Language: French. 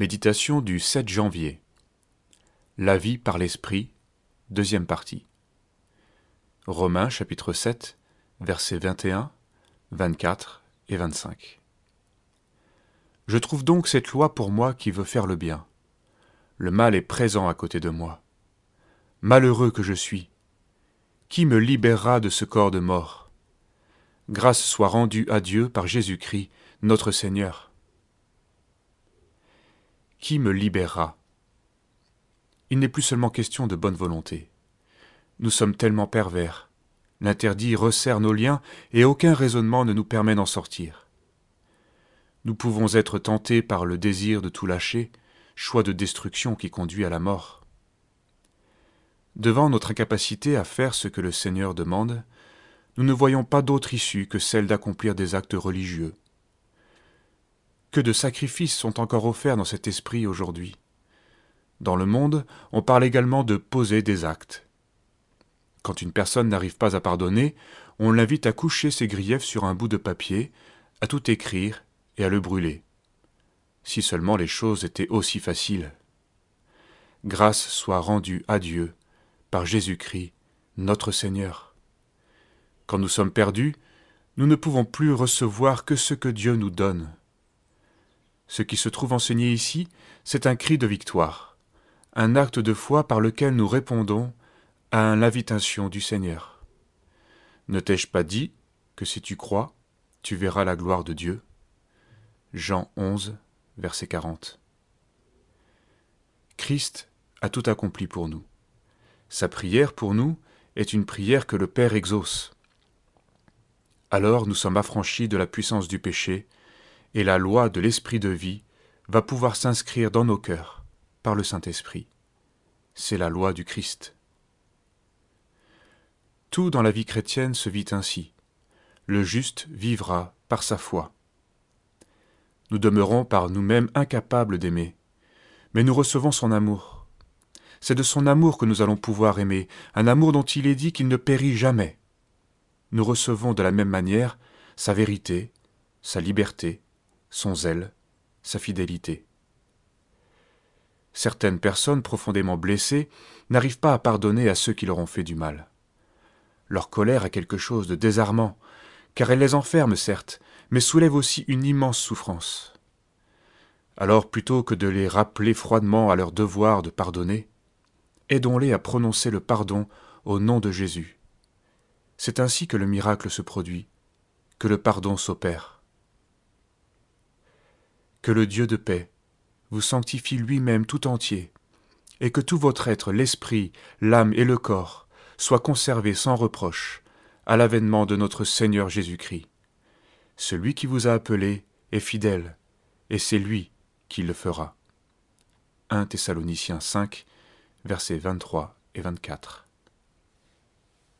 Méditation du 7 janvier. La vie par l'Esprit, deuxième partie. Romains chapitre 7, versets 21, 24 et 25. Je trouve donc cette loi pour moi qui veut faire le bien. Le mal est présent à côté de moi. Malheureux que je suis. Qui me libérera de ce corps de mort? Grâce soit rendue à Dieu par Jésus-Christ, notre Seigneur me libérera Il n'est plus seulement question de bonne volonté. Nous sommes tellement pervers. L'interdit resserre nos liens et aucun raisonnement ne nous permet d'en sortir. Nous pouvons être tentés par le désir de tout lâcher, choix de destruction qui conduit à la mort. Devant notre incapacité à faire ce que le Seigneur demande, nous ne voyons pas d'autre issue que celle d'accomplir des actes religieux, que de sacrifices sont encore offerts dans cet esprit aujourd'hui. Dans le monde, on parle également de poser des actes. Quand une personne n'arrive pas à pardonner, on l'invite à coucher ses griefs sur un bout de papier, à tout écrire et à le brûler. Si seulement les choses étaient aussi faciles. Grâce soit rendue à Dieu par Jésus-Christ, notre Seigneur. Quand nous sommes perdus, nous ne pouvons plus recevoir que ce que Dieu nous donne. Ce qui se trouve enseigné ici, c'est un cri de victoire, un acte de foi par lequel nous répondons à l'invitation du Seigneur. Ne t'ai-je pas dit que si tu crois, tu verras la gloire de Dieu? Jean 11, verset 40. Christ a tout accompli pour nous. Sa prière pour nous est une prière que le Père exauce. Alors nous sommes affranchis de la puissance du péché et la loi de l'esprit de vie va pouvoir s'inscrire dans nos cœurs par le Saint-Esprit. C'est la loi du Christ. Tout dans la vie chrétienne se vit ainsi. Le juste vivra par sa foi. Nous demeurons par nous-mêmes incapables d'aimer, mais nous recevons son amour. C'est de son amour que nous allons pouvoir aimer, un amour dont il est dit qu'il ne périt jamais. Nous recevons de la même manière sa vérité, sa liberté, son zèle, sa fidélité. Certaines personnes profondément blessées n'arrivent pas à pardonner à ceux qui leur ont fait du mal. Leur colère a quelque chose de désarmant, car elle les enferme certes, mais soulève aussi une immense souffrance. Alors plutôt que de les rappeler froidement à leur devoir de pardonner, aidons-les à prononcer le pardon au nom de Jésus. C'est ainsi que le miracle se produit, que le pardon s'opère. Que le Dieu de paix vous sanctifie lui-même tout entier, et que tout votre être, l'esprit, l'âme et le corps, soient conservés sans reproche à l'avènement de notre Seigneur Jésus-Christ. Celui qui vous a appelé est fidèle, et c'est lui qui le fera. 1 Thessaloniciens 5, versets 23 et 24.